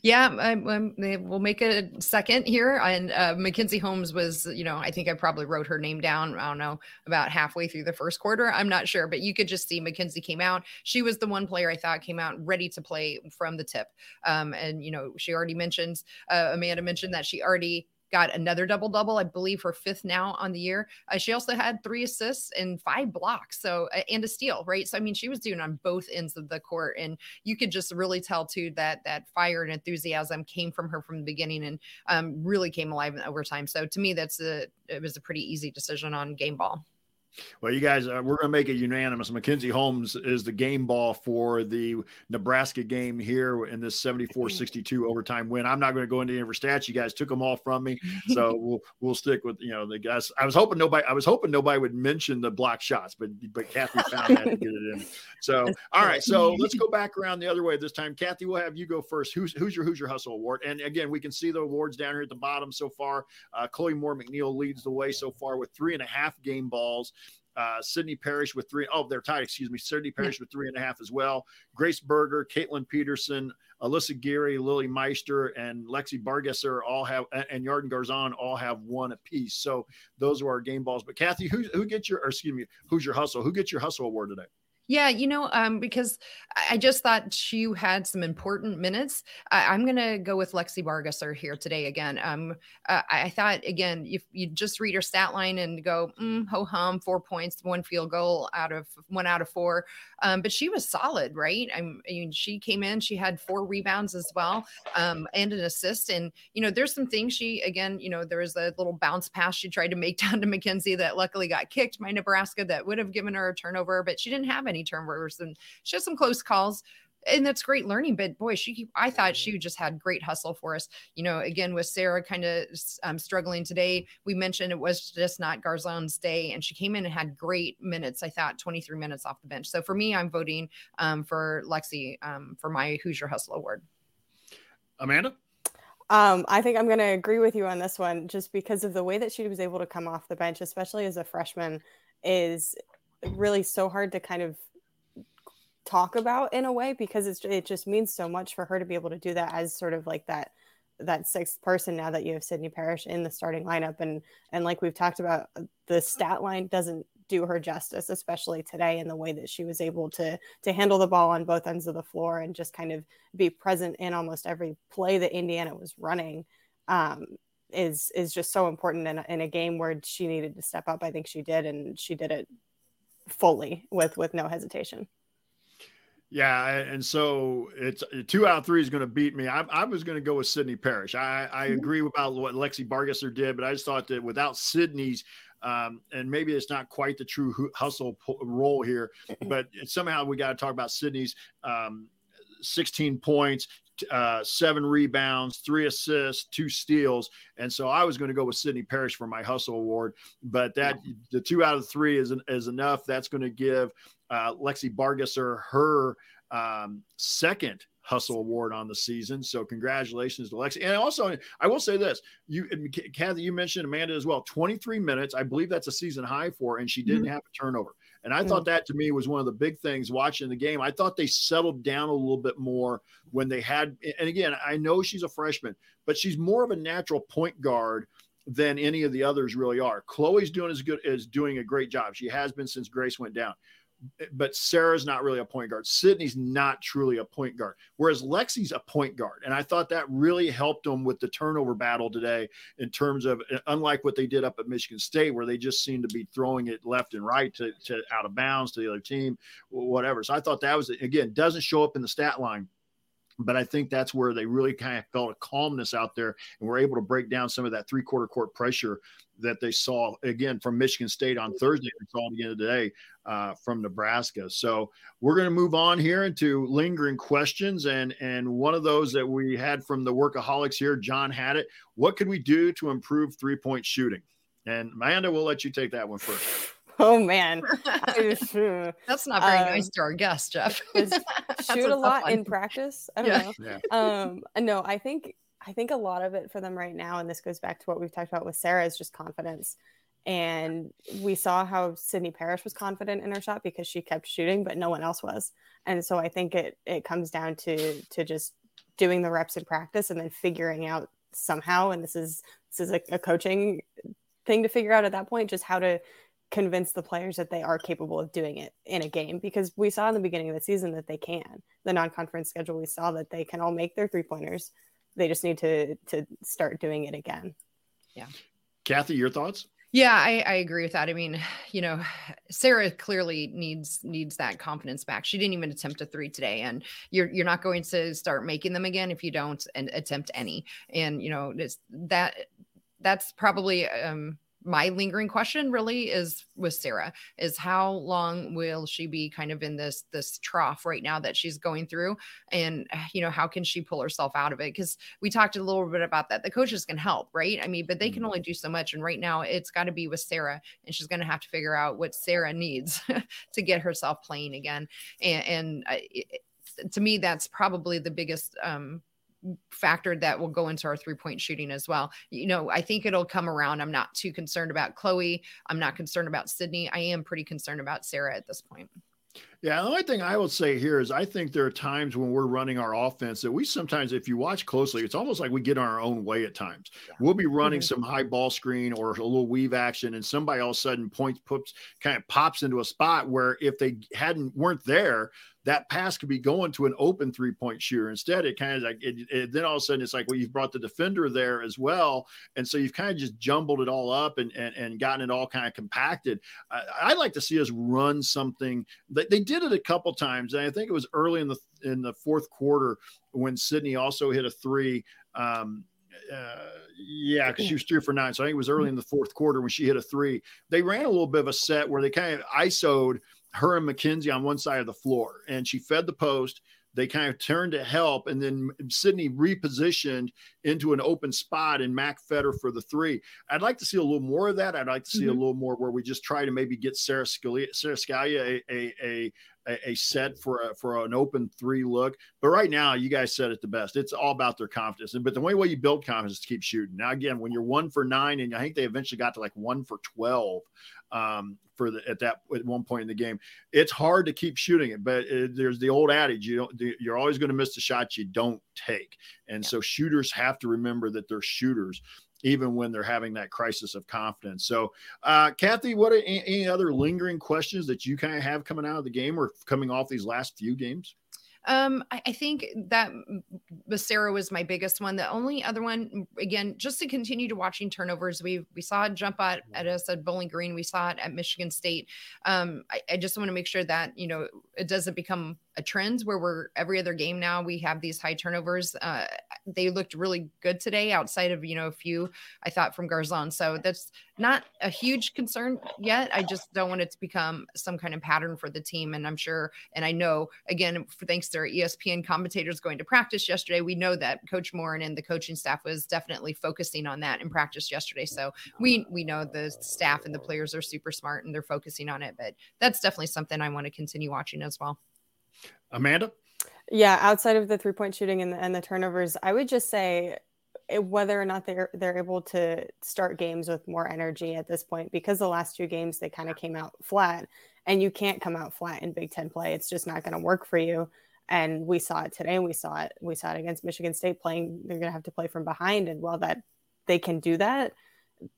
Yeah, I, I, we'll make a second here. And uh, Mackenzie Holmes was, you know, I think I probably wrote her name down. I don't know about halfway through the first quarter. I'm not sure, but you could just see Mackenzie came out. She was the one player I thought came out ready to play from the tip. Um, and you know, she already mentioned uh, Amanda mentioned that she already got another double double, I believe her fifth now on the year. Uh, she also had three assists and five blocks, so and a steal, right? So I mean, she was doing on both ends of the court, and you could just really tell too that that fire and enthusiasm came from her from the beginning, and um, really came alive in overtime. So to me, that's a it was a pretty easy decision on game ball. Well, you guys, uh, we're going to make it unanimous. Mackenzie Holmes is the game ball for the Nebraska game here in this 74-62 overtime win. I'm not going to go into any stats. You guys took them all from me, so [laughs] we'll we'll stick with you know the guys. I was hoping nobody. I was hoping nobody would mention the block shots, but but Kathy found that to get it in. So [laughs] all right, so let's go back around the other way this time. Kathy, we'll have you go first. Who's who's your who's your hustle award? And again, we can see the awards down here at the bottom so far. Uh, Chloe Moore McNeil leads the way so far with three and a half game balls. Uh, Sydney Parrish with three. Oh, they're tied. Excuse me. Sydney Parrish yeah. with three and a half as well. Grace Berger, Kaitlin Peterson, Alyssa Geary, Lilly Meister, and Lexi Bargesser all have, and Yarden Garzon all have one apiece. So those are our game balls. But Kathy, who who gets your? excuse me, who's your hustle? Who gets your hustle award today? Yeah, you know, um, because I just thought she had some important minutes. I, am going to go with Lexi Bargesser here today again. Um, uh, I thought, again, if you just read her stat line and go, mm, ho hum, four points, one field goal out of one out of four. Um, but she was solid, right? I mean, she came in, she had four rebounds as well um, and an assist. And, you know, there's some things she, again, you know, there was a little bounce pass she tried to make [laughs] down to Mackenzie that luckily got kicked by Nebraska that would have given her a turnover, but she didn't have any turnovers and she had some close calls and that's great learning but boy she i thought she just had great hustle for us. You know again with sara kind of um, struggling today we mentioned it was just not garzon's day and she came in and had great minutes i thought 23 minutes off the bench. So for me i'm voting um, for lexi um, for my hoosier hustle award. Amanda? Um, I think I'm going to agree with you on this one just because of the way that she was able to come off the bench, especially as a freshman, is really so hard to kind of talk about in a way because it's, it just means so much for her to be able to do that as sort of like that that sixth person now that you have Sydney Parrish in the starting lineup and and like we've talked about the stat line doesn't do her justice, especially today in the way that she was able to to handle the ball on both ends of the floor and just kind of be present in almost every play that Indiana was running. Um, is is just so important in, in a game where she needed to step up. I think she did, and she did it fully with with no hesitation. Yeah, and so it's two out of three is going to beat me. I, I was going to go with Sydney Parrish. I, I mm-hmm. agree about what Lexi Bargesser did, but I just thought that without Sydney's, um, and maybe it's not quite the true hustle role here, [laughs] but somehow we got to talk about Sydney's um, 16 points, uh, seven rebounds, three assists, two steals. And so I was going to go with Sydney Parrish for my hustle award, but that the two out of three is, is enough. That's going to give uh, Lexi Bargesser her um, second hustle award on the season. So congratulations to Lexi. And also, I will say this: you, Kathy, you mentioned Amanda as well. Twenty three minutes, I believe that's a season high for, her, and she didn't mm-hmm. have a turnover. And I mm-hmm. thought that to me was one of the big things watching the game. I thought they settled down a little bit more when they had. And again, I know she's a freshman, but she's more of a natural point guard than any of the others really are. Chloe's doing as good as doing a great job. She has been since Grace went down but Sara's not really a point guard. Sydney's not truly a point guard, whereas Lexi's a point guard. And I thought that really helped them with the turnover battle today in terms of, unlike what they did up at Michigan State, where they just seemed to be throwing it left and right to, to out of bounds to the other team, whatever. So I thought that was, again, doesn't show up in the stat line but I think that's where they really kind of felt a calmness out there and were able to break down some of that three quarter court pressure that they saw again from Michigan State on Thursday. We saw it again today uh, from Nebraska. So we're going to move on here into lingering questions, and and one of those that we had from the workaholics here, John had it. What could we do to improve three point shooting? And Amanda, we'll let you take that one first. Oh man, [laughs] that's not very um, nice to our guest, Jeff. [laughs] [laughs] shoot a lot in practice. I don't yeah. know. Yeah. Um, no, I think I think a lot of it for them right now, and this goes back to what we've talked about with Sara, is just confidence. And we saw how Sydney Parrish was confident in her shot because she kept shooting, but no one else was. And so I think it it comes down to to just doing the reps in practice and then figuring out somehow. And this is this is a, a coaching thing to figure out at that point, just how to convince the players that they are capable of doing it in a game because we saw in the beginning of the season that they can. The non-conference schedule we saw that they can all make their three pointers. They just need to to start doing it again. Yeah. Kathy, your thoughts? Yeah, I, I agree with that. I mean, you know, Sara clearly needs needs that confidence back. She didn't even attempt a three today, and you're you're not going to start making them again if you don't and attempt any. And you know, it's that that's probably um my lingering question really is with Sara is how long will she be kind of in this this trough right now that she's going through? And [sighs] you know how can she pull herself out of it? Because we talked a little bit about that. The coaches can help right? I mean but they can mm-hmm. only do so much. And right now it's got to be with Sara and she's going to have to figure out what Sara needs [laughs] to get herself playing again. And, and it, to me that's probably the biggest um factor that will go into our three point shooting as well. You know, I think it'll come around. I'm not too concerned about Chloe. I'm not concerned about Sydney. I am pretty concerned about Sara at this point. Yeah, the only thing I will say here is I think there are times when we're running our offense that we sometimes, if you watch closely, it's almost like we get on our own way at times. Yeah. We'll be running mm-hmm. some high ball screen or a little weave action, and somebody all of a sudden points, puts, kind of pops into a spot where if they hadn't weren't there, that pass could be going to an open three point shooter. Instead, it kind of like it, it, then all of a sudden it's like, well, you've brought the defender there as well. And so you've kind of just jumbled it all up and, and, and gotten it all kind of compacted. I, I like to see us run something that they did it a couple times. And I think it was early in the, in the fourth quarter when Sydney also hit a three. Um, uh, yeah, because she was three for nine. So I think it was early in the fourth quarter when she hit a three. They ran a little bit of a set where they kind of ISO'd her and Mackenzie on one side of the floor, and she fed the post. They kind of turned to help, and then Sydney repositioned into an open spot, and Mac fed her for the three. I'd like to see a little more of that. I'd like to see mm-hmm. a little more where we just try to maybe get Sara Scalia, Sara Scalia a, a, a a, set for a, for an open three look. But right now, you guys said it the best. It's all about their confidence. And but the only way you build confidence is to keep shooting. Now again, when you're one for nine, and I think they eventually got to like one for twelve um, for the at that at one point in the game. It's hard to keep shooting it, but it, there's the old adage: you don't you're always going to miss the shots you don't take, and yeah. so shooters have to remember that they're shooters. Even when they're having that crisis of confidence. So, uh, Kathy, what are any, other lingering questions that you kind of have coming out of the game or coming off these last few games? Um, I, I, think that Becerra was my biggest one. The only other one, again, just to continue to watching turnovers, we we saw it jump out at us at Bowling Green. We saw it at Michigan State. Um, I, I just want to make sure that you know it doesn't become a trend where we're every other game now we have these high turnovers. Uh, they looked really good today, outside of you know a few I thought from Garzon. So that's not a huge concern yet. I just don't want it to become some kind of pattern for the team. And I'm sure, and I know again, thanks to our ESPN commentators going to practice yesterday, we know that Coach Moren and the coaching staff was definitely focusing on that in practice yesterday. So we we know the staff and the players are super smart and they're focusing on it. But that's definitely something I want to continue watching as well. Amanda? Yeah, outside of the three point shooting and the, and the turnovers, I would just say eh, whether or not they're they're able to start games with more energy at this point because the last two games they kind of came out flat and you can't come out flat in Big 10 play. It's just not going to work for you. And we saw it today and we saw it we saw it against Michigan State playing they're going to have to play from behind and while that they can do that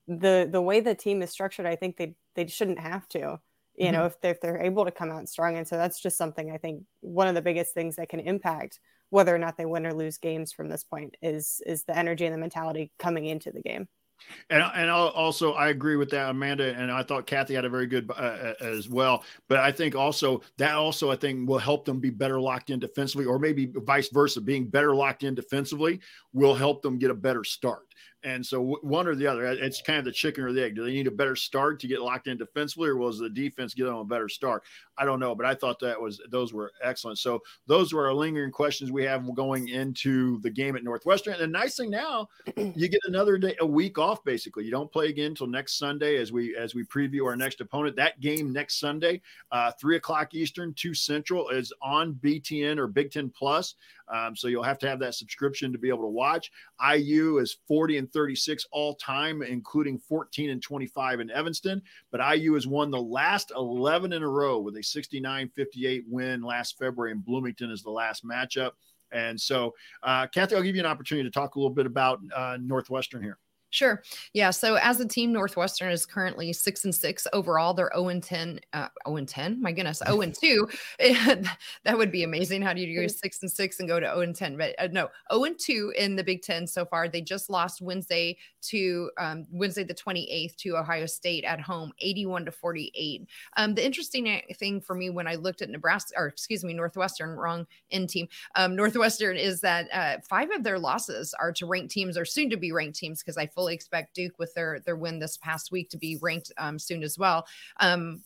the the way the team is structured I think they they shouldn't have to you mm-hmm. know if they're, if they're able to come out strong and so that's just something i think one of the biggest things that can impact whether or not they win or lose games from this point is is the energy and the mentality coming into the game and and also I agree with that, Amanda, and I thought Kathy had a very good uh, uh, as well. But I think also that also I think will help them be better locked in defensively, or maybe vice versa, being better locked in defensively will help them get a better start. And so one or the other, it's kind of the chicken or the egg. Do they need a better start to get locked in defensively, or was the defense get them a better start? I don't know, but I thought that was those were excellent. So those were our lingering questions we have going into the game at Northwestern. And the nice thing now, [clears throat] you get another day, a week off. Basically, you don't play again until next Sunday as we as we preview our next opponent. That game next Sunday, uh, three o'clock Eastern, two Central, is on BTN or Big Ten Plus. Um, so you'll have to have that subscription to be able to watch. IU is 40 and 36 all time, including 14 and 25 in Evanston. But IU has won the last 11 in a row with a 69 58 win last February, and Bloomington is the last matchup. And so, uh, Kathy, I'll give you an opportunity to talk a little bit about uh, Northwestern here. Sure. Yeah. So as a team, Northwestern is currently six and six overall. They're 0 and 10. Uh, 0 and 10. My goodness. 0 and 2. [laughs] that would be amazing. How do you go six and six and go to 0 and 10? But uh, no, 0 and 2 in the Big Ten so far. They just lost Wednesday to um, Wednesday the 28th to Ohio State at home, 81 to 48. Um, the interesting thing for me when I looked at Nebraska, or excuse me, Northwestern, wrong in team, um, Northwestern is that uh, five of their losses are to ranked teams or soon to be ranked teams because I fully expect Duke with their their win this past week to be ranked um, soon as well. Um,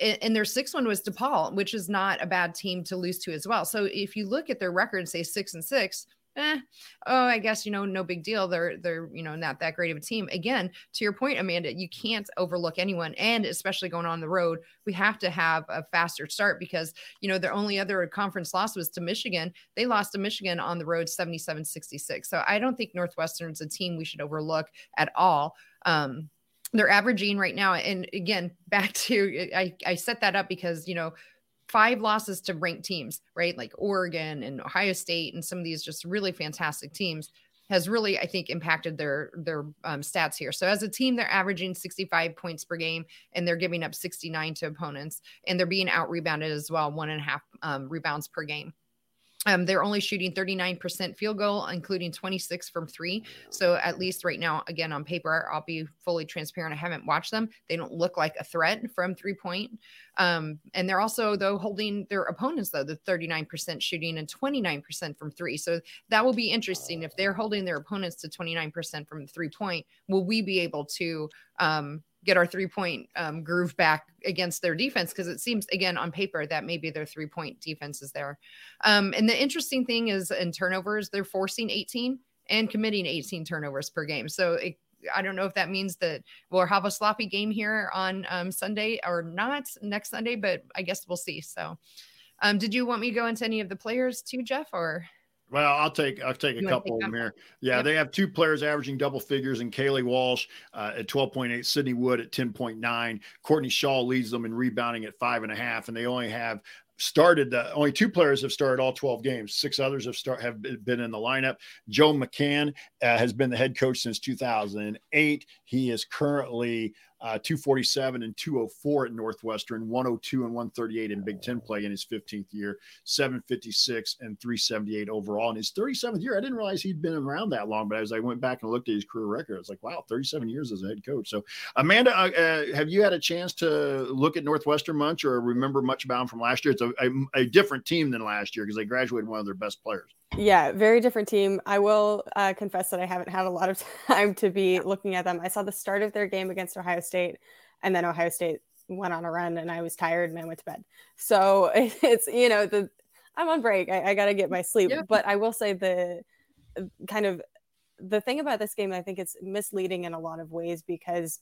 and their sixth one was DePaul, which is not a bad team to lose to as well. So if you look at their record, say six and six, eh, oh, I guess you know, no big deal. They're they're you know not that great of a team. Again, to your point, Amanda, you can't overlook anyone, and especially going on the road, we have to have a faster start because you know their only other conference loss was to Michigan. They lost to Michigan on the road 77-66. So I don't think Northwestern's a team we should overlook at all. Um, they're averaging right now, and again, [laughs] back to I I set that up because you know five losses to ranked teams, right? Like Oregon and Ohio State and some of these just really fantastic teams has really, I think, impacted their their um, stats here. So as a team, they're averaging 65 points per game, and they're giving up 69 to opponents, and they're being out rebounded as well, one and a half um, rebounds per game. Um, they're only shooting 39% field goal, including 26 from three. So at least right now, again on paper, I'll be fully transparent. I haven't watched them. They don't look like a threat from three point. Um, and they're also though holding their opponents though the 39% shooting and 29% from three. So that will be interesting if they're holding their opponents to 29% from three point. Will we be able to um, get our three point um, groove back against their defense because it seems again on paper that maybe their three point defense is there. Um, and the interesting thing is in turnovers, they're forcing 18 and committing 18 turnovers per game. So it, I don't know if that means that we'll have a sloppy game here on um, Sunday or not next Sunday, but I guess we'll see. So, um, did you want me to go into any of the players too, Jeff, or? Well, I'll take I'll take a you couple of them here. Yeah, yep. they have two players averaging double figures in Caileigh Walsh uh, at 12.8, Sydney Wood at 10.9. Courtney Shaw leads them in rebounding at five and a half, and they only have started the only two players have started all 12 games. Six others have start have been in the lineup. Joe McKeown uh, has been the head coach since 2008. He is currently uh, 247 and 204 at Northwestern, 102 and 138 in Big Ten play in his 15th year, 756 and 378 overall in his 37th year. I didn't realize he'd been around that long, but as I went back and looked at his career record, I was like, wow, 37 years as a head coach. So, Amanda, uh, uh, have you had a chance to look at Northwestern much or remember much about him from last year? It's a, a, a different team than last year because they graduated one of their best players. Yeah, very different team. I will uh, confess that I haven't had a lot of [laughs] time to be looking at them. I saw the start of their game against Ohio State, and then Ohio State went on a run, and I was tired and I went to bed. So [laughs] it's you know the I'm on break. I, I got to get my sleep. Yeah. But I will say the kind of the thing about this game, I think it's misleading in a lot of ways because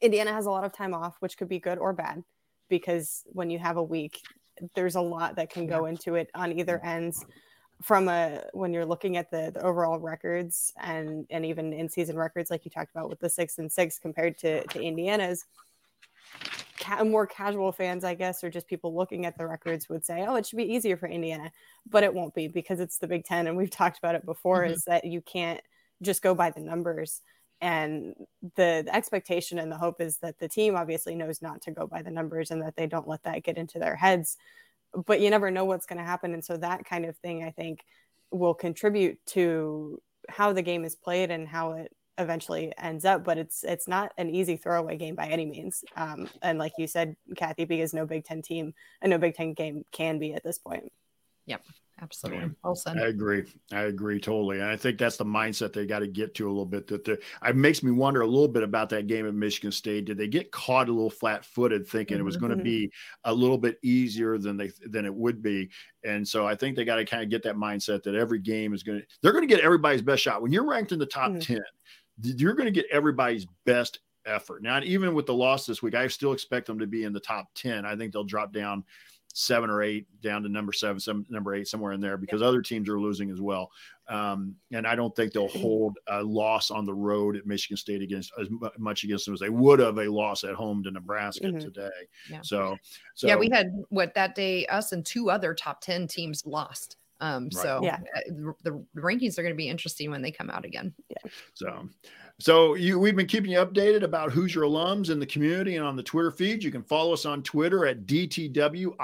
Indiana has a lot of time off, which could be good or bad. Because when you have a week, there's a lot that can go into it on either ends from a when you're looking at the, the overall records and and even in season records like you talked about with the six and six compared to to indiana's ca- more casual fans i guess or just people looking at the records would say oh it should be easier for indiana but it won't be because it's the big ten and we've talked about it before mm-hmm. is that you can't just go by the numbers and the, the expectation and the hope is that the team obviously knows not to go by the numbers and that they don't let that get into their heads but you never know what's going to happen. And so that kind of thing, I think, will contribute to how the game is played and how it eventually ends up. But it's it's not an easy throwaway game by any means. Um, and like you said, Kathy, because no Big Ten team and no Big Ten game can be at this point. Yep. Absolutely. Well said. I agree. I agree totally. And I think that's the mindset they got to get to a little bit. That it makes me wonder a little bit about that game at Michigan State. Did they get caught a little flat footed thinking mm-hmm. it was going to mm-hmm. be a little bit easier than they than it would be? And so I think they got to kind of get that mindset that every game is going to they're going to get everybody's best shot. When you're ranked in the top mm-hmm. 10, you're going to get everybody's best effort. Now, even with the loss this week, I still expect them to be in the top 10. I think they'll drop down seven or eight down to number seven, some number eight, somewhere in there because other teams are losing as well. Um, and I don't think they'll hold a loss on the road at Michigan State against as much against them as they would have a loss at home to Nebraska mm-hmm. today. Yeah. So, so, yeah, we had what that day, us and two other top 10 teams lost. Um, right. so yeah, uh, the, the rankings are going to be interesting when they come out again. Yeah. So, so you, we've been keeping you updated about Hoosier alums in the community and on the Twitter feed. You can follow us on Twitter at DTWIUWBB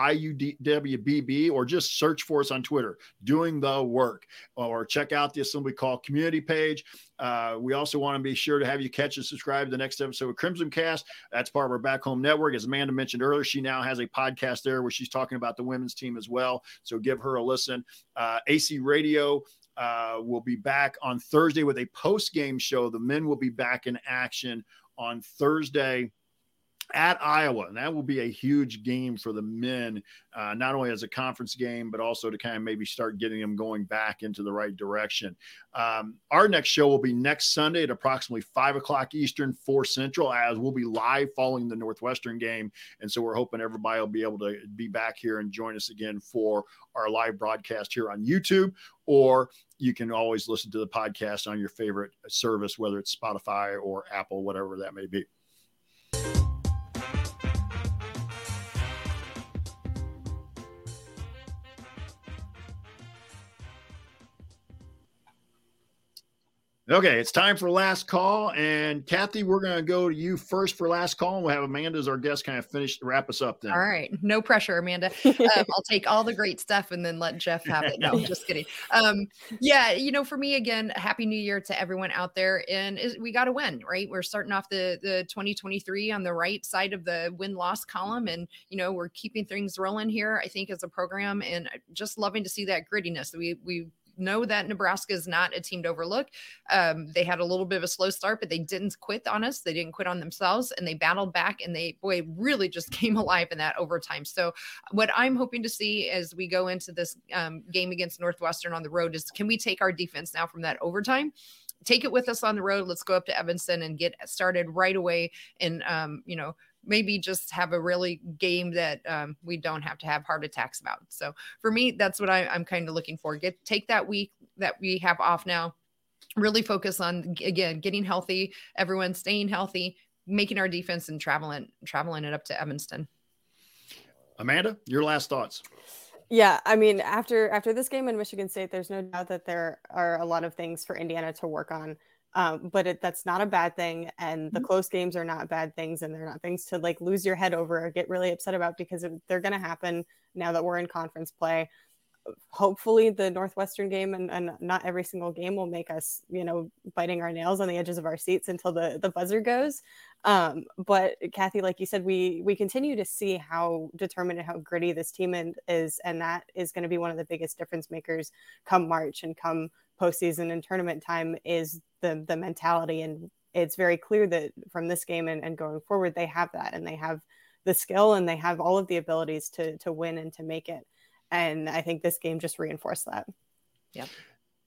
or just search for us on Twitter, doing the work, or check out the Assembly Call community page. Uh, we also want to be sure to have you catch and subscribe to the next episode of Crimson Cast. That's part of our back home network. As Amanda mentioned earlier, she now has a podcast there where she's talking about the women's team as well. So give her a listen. Uh, AC Radio uh, will be back on Thursday with a post game show. The men will be back in action on Thursday at Iowa. And that will be a huge game for the men, uh, not only as a conference game, but also to kind of maybe start getting them going back into the right direction. Um, our next show will be next Sunday at approximately five o'clock Eastern, four Central, as we'll be live following the Northwestern game. And so we're hoping everybody will be able to be back here and join us again for our live broadcast here on YouTube, or you can always listen to the podcast on your favorite service, whether it's Spotify or Apple, whatever that may be. Okay, it's time for last call. And Kathy, we're going to go to you first for last call. And we'll have Amanda as our guest kind of finish, wrap us up then. All right. No pressure, Amanda. [laughs] Um, I'll take all the great stuff and then let Jeff have it. No, just kidding. Um, yeah, you know, for me, again, happy new year to everyone out there. And we got to win, right? We're starting off the, the 2023 on the right side of the win loss column. And, you know, we're keeping things rolling here, I think, as a program. And just loving to see that grittiness. We, we, know that Nebraska is not a team to overlook. Um, they had a little bit of a slow start, but they didn't quit on us. They didn't quit on themselves and they battled back and they, boy, really just [laughs] came alive in that overtime. So, what I'm hoping to see as we go into this um, game against Northwestern on the road is can we take our defense now from that overtime? Take it with us on the road. Let's go up to Evanston and get started right away and, um, you know, maybe just have a really game that um, we don't have to have heart attacks about. So for me, that's what I, am kind of looking for. Get take that week that we have off now, really focus on again getting healthy, everyone staying healthy, making our defense and traveling traveling it up to Evanston. Amanda, your last thoughts. Yeah, I mean, after after this game in Michigan State, there's no doubt that there are a lot of things for Indiana to work on. Um, but it, that's not a bad thing, and the mm-hmm. close games are not bad things, and they're not things to like lose your head over or get really upset about because they're going to happen now that we're in conference play hopefully the Northwestern game and, and not every single game will make us, you know, biting our nails on the edges of our seats until the, the buzzer goes. Um, but Kathy, like you said, we we continue to see how determined and how gritty this team is, and that is going to be one of the biggest difference makers come March and come postseason and tournament time is the the mentality. And it's very clear that from this game and, and going forward, they have that and they have the skill and they have all of the abilities to to win and to make it. And I think this game just reinforced that. Yeah.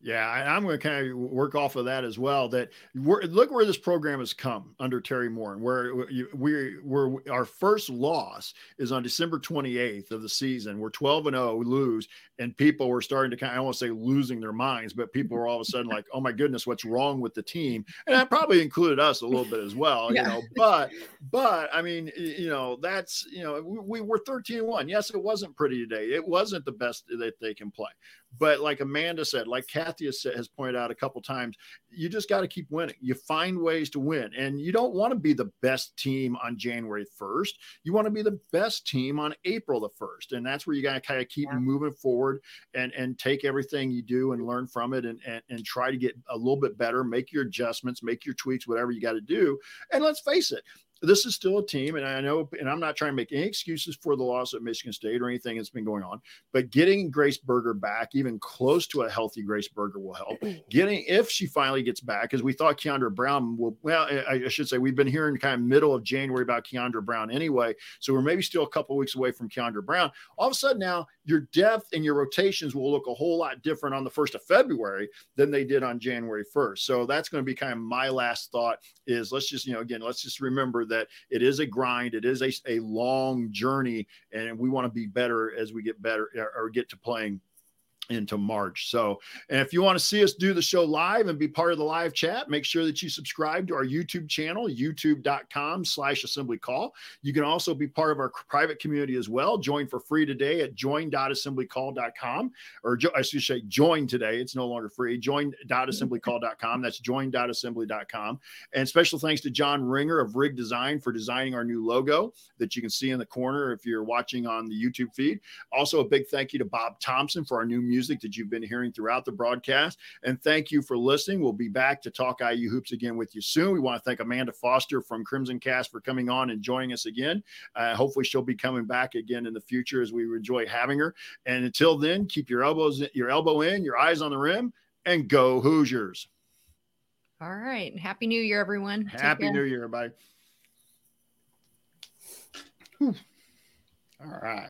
Yeah, I'm going to kind of work off of that as well. That look where this program has come under Teri Moren, and where we we're our first loss is on December 28th of the season. We're 12 and 0, we lose, and people were starting to kind of I won't say losing their minds, but people were all of a sudden like, "Oh my goodness, what's wrong with the team?" And that probably included us a little bit as well, yeah. you know. But but I mean, you know, that's you know, we, we were 13 1. Yes, it wasn't pretty today. It wasn't the best that they can play. But like Amanda said, like Kathy has, has pointed out a couple times, you just got to keep winning. You find ways to win, and you don't want to be the best team on January 1st. You want to be the best team on April the 1st, and that's where you got to kind of keep yeah. moving forward and and take everything you do and learn from it, and, and and try to get a little bit better. Make your adjustments, make your tweaks, whatever you got to do. And let's face it, this is still a team, and I know, and I'm not trying to make any excuses for the loss at Michigan State or anything that's been going on, but getting Grace Berger back, even close to a healthy Grace Berger, will help. [clears throat] Getting if she finally gets back, because we thought Kiandra Browne will. Well, I, I, should say we've been hearing kind of middle of January about Kiandra Browne anyway, so we're maybe still a couple weeks away from Kiandra Browne. All of a sudden now, your depth and your rotations will look a whole lot different on the first of February than they did on January 1st. So that's going to be kind of my last thought. Is let's just you know again let's just remember that it is a grind. It is a, a long journey, and we want to be better as we get better or get to playing into March. So, and if you want to see us do the show live and be part of the live chat, make sure that you subscribe to our YouTube channel, youtube.com slash assembly call. You can also be part of our private community as well. Join for free today at join.assemblycall.com or I should say join today. It's no longer free. Join.assemblycall.com. That's join.assembly.com. And special thanks to John Ringer of Rig Design for designing our new logo that you can see in the corner if you're watching on the YouTube feed. Also, a big thank you to Bob Thompson for our new music music that you've been hearing throughout the broadcast. And thank you for listening. We'll be back to talk IU hoops again with you soon. We want to thank Amanda Foster from Crimson Cast for coming on and joining us again. Uh, hopefully, she'll be coming back again in the future as we enjoy having her. And until then, keep your elbows, your elbow in, your eyes on the rim, and go Hoosiers. All right. Happy New Year, everyone. Happy New Year, everybody. Whew. All right.